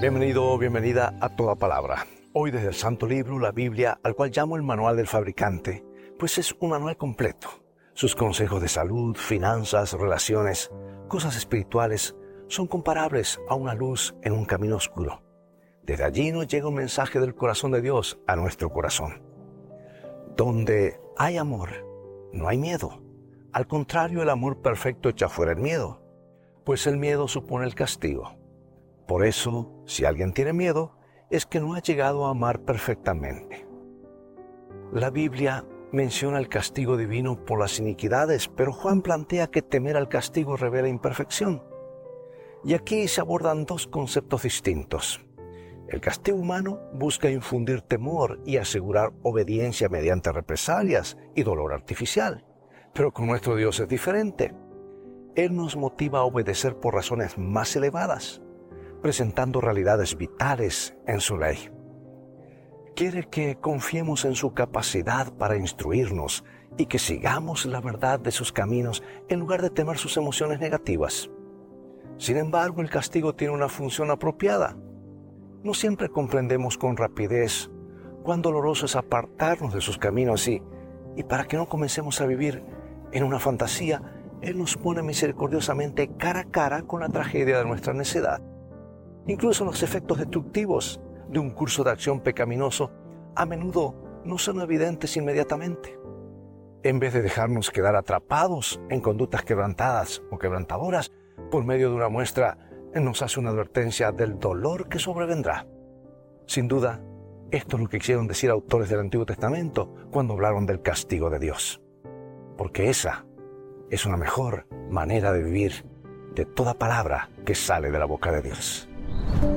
Bienvenido bienvenida a Toda Palabra. Hoy desde el Santo Libro, la Biblia, al cual llamo el Manual del Fabricante, pues es un manual completo. Sus consejos de salud, finanzas, relaciones, cosas espirituales son comparables a una luz en un camino oscuro. Desde allí nos llega un mensaje del corazón de Dios a nuestro corazón. Donde hay amor, no hay miedo. Al contrario, el amor perfecto echa fuera el miedo, pues el miedo supone el castigo. Por eso, si alguien tiene miedo, es que no ha llegado a amar perfectamente. La Biblia menciona el castigo divino por las iniquidades, pero Juan plantea que temer al castigo revela imperfección. Y aquí se abordan dos conceptos distintos. El castigo humano busca infundir temor y asegurar obediencia mediante represalias y dolor artificial. Pero con nuestro Dios es diferente. Él nos motiva a obedecer por razones más elevadas presentando realidades vitales en su ley. Quiere que confiemos en su capacidad para instruirnos y que sigamos la verdad de sus caminos en lugar de temer sus emociones negativas. Sin embargo, el castigo tiene una función apropiada. No siempre comprendemos con rapidez cuán doloroso es apartarnos de sus caminos y, y para que no comencemos a vivir en una fantasía, Él nos pone misericordiosamente cara a cara con la tragedia de nuestra necedad. Incluso los efectos destructivos de un curso de acción pecaminoso a menudo no son evidentes inmediatamente. En vez de dejarnos quedar atrapados en conductas quebrantadas o quebrantadoras, por medio de una muestra nos hace una advertencia del dolor que sobrevendrá. Sin duda, esto es lo que quisieron decir autores del Antiguo Testamento cuando hablaron del castigo de Dios. Porque esa es una mejor manera de vivir de toda palabra que sale de la boca de Dios. Bye.